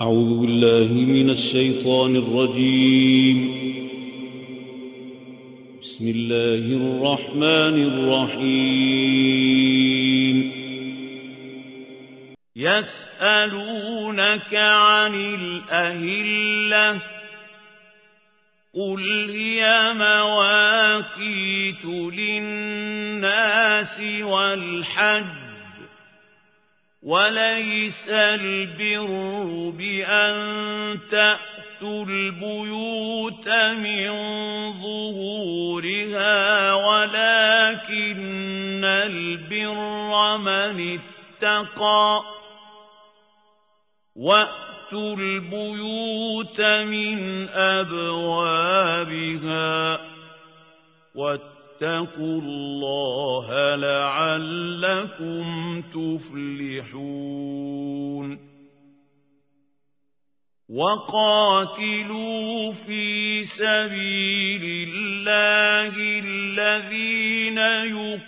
أعوذ بالله من الشيطان الرجيم. بسم الله الرحمن الرحيم. يسألونك عن الأهلة. قل هي مواقيت للناس والحج. وليس البر بأن تأتوا البيوت من ظهورها ولكن البر من اتقى. وأتوا البيوت من أبوابها واتقوا الله لعلكم تفلحون. وقاتلوا في سبيل الله الذين يقاتلونكم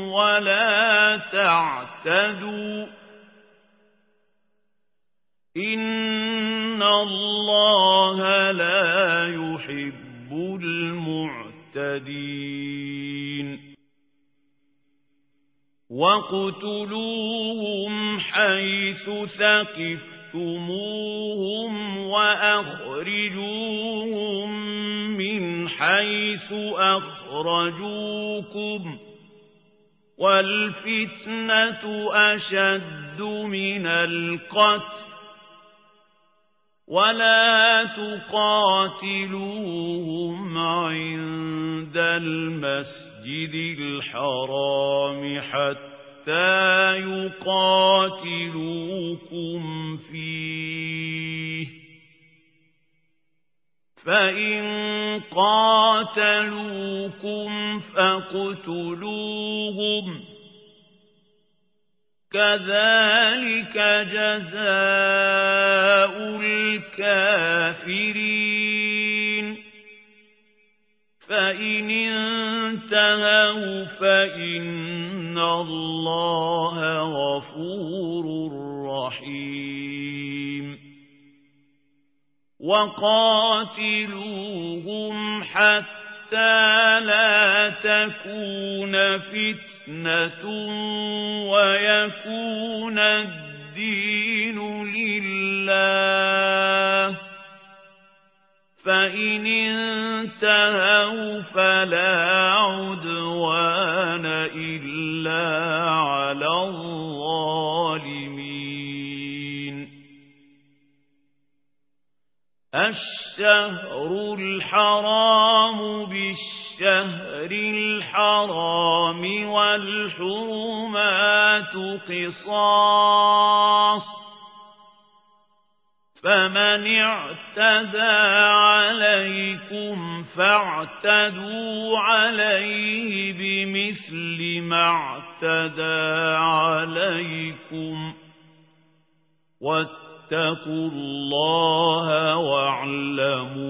ولا تعتدوا. إن الله لا يحب المعتدين. وَاقْتُلُوهُمْ حَيْثُ ثَقِفْتُمُوهُمْ وَأَخْرِجُوهُمْ مِنْ حَيْثُ أَخْرَجُوكُمْ. وَالْفِتْنَةُ أَشَدُّ مِنَ الْقَتْلِ. ولا تقاتلوهم عند المسجد الحرام حتى يقاتلوكم فيه فإن قاتلوكم فاقتلوهم كذلك جزاء الكافرين. فإن انتهوا فإن الله غفور رحيم. وقاتلوهم حتى حتى لا تكون فتنة ويكون الدين لله. فإن انتهوا فلا عدوان إلا على الظالمين الشهر الحرام بالشهر الحرام والحرمات قصاص فمن اعتدى عليكم فاعتدوا عليه بمثل ما اعتدى عليكم واتقوا الله واعلموا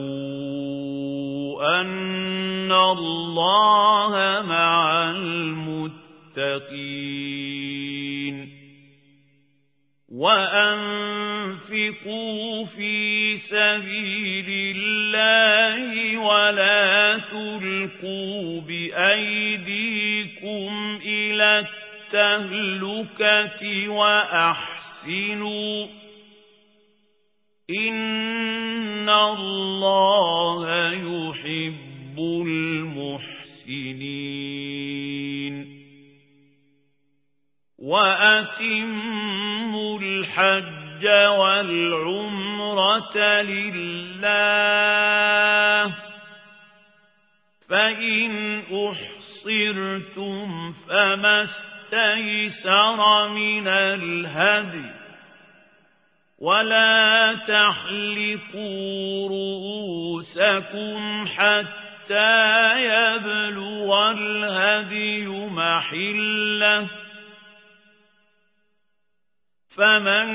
أن الله مع المتقين وأنفقوا في سبيل الله ولا تلقوا بأيديكم إلى التهلكة وأحسنوا إن الله يحب المحسنين وأتموا الحج والعمرة لله. فإن أحصرتم فما استيسر من الهدي. ولا تحلقوا رؤوسكم حتى يبلغ الهدي محلة. فمن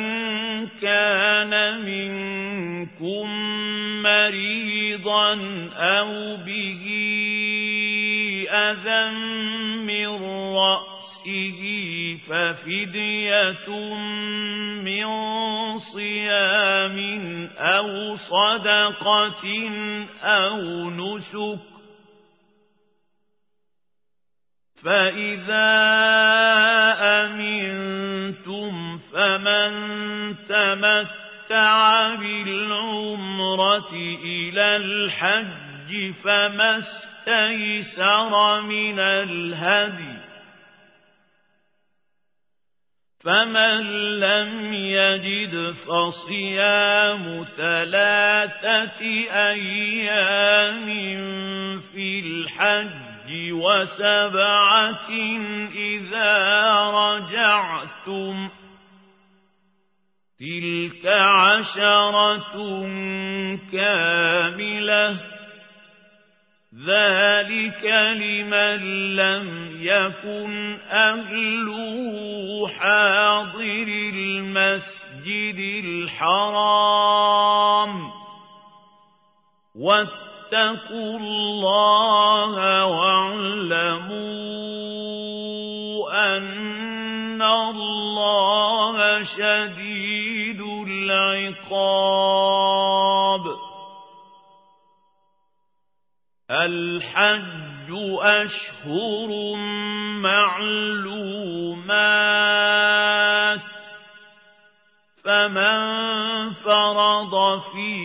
كان منكم مريضا أو به أذى من رأسه ففدية صيام أو صدقة أو نسك فإذا أمنتم فمن تمتع بالعمرة إلى الحج فما استيسر من الهدي فمن لم يجد فصيام ثلاثة أيام في الحج وسبعة إذا رجعتم تلك عشرة كاملة ذلك لمن لم يكن أهله حاضر المسجد الحرام واتقوا الله واعلموا أن الله شديد العقاب. الحج أشهر معلومات. فمن فرض فيهن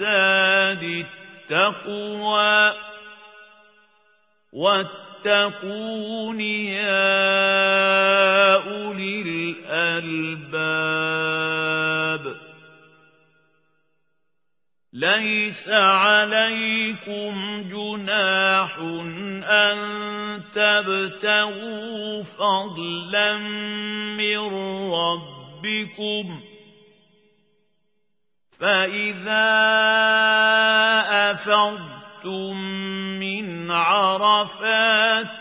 الزاد التقوى واتقون يا أولي الألباب ليس عليكم جناح أن تبتغوا فضلا من ربكم فإذا أفضتم من عرفات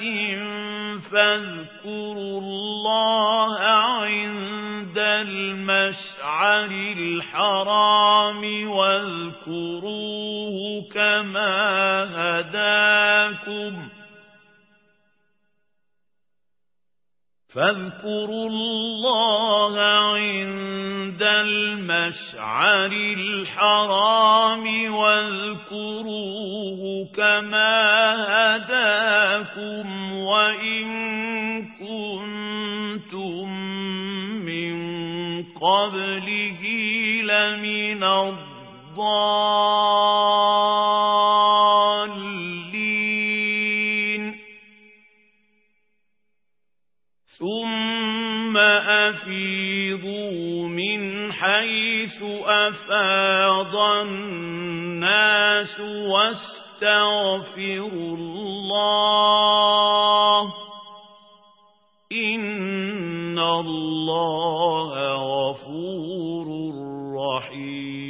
فاذكروا الله عند المشعر الحرام واذكروه كما هداكم فاذكروا الله عند المشعر الحرام واذكروه كما هداكم وإن كنتم من قبله لمن الضالين أفيضوا من حيث أفاض الناس واستغفروا الله إن الله غفور رحيم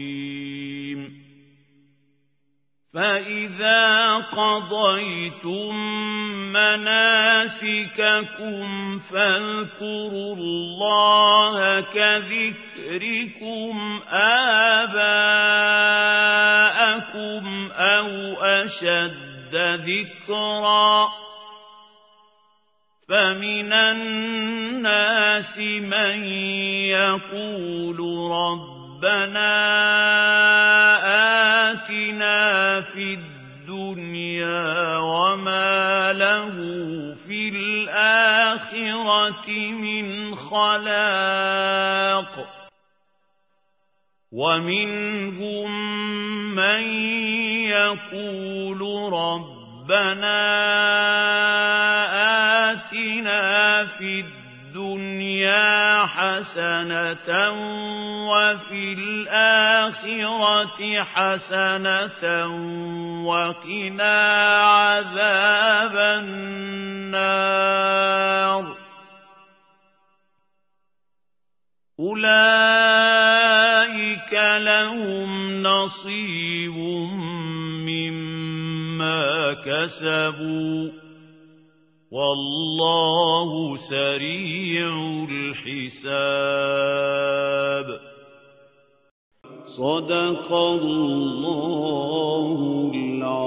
فإذا قضيتم مناسككم فاذكروا الله كذكركم آباءكم أو أشد ذكرًا فمن الناس من يقول ربنا آتنا في الدنيا وما له في الآخرة من خلاق ومنهم من يقول ربنا آتنا في الدنيا حسنة وفي الآخرة حسنة وقنا عذاب النار. أولئك لهم نصيب مما كسبوا. والله سريع الحساب. صدق الله العظيم.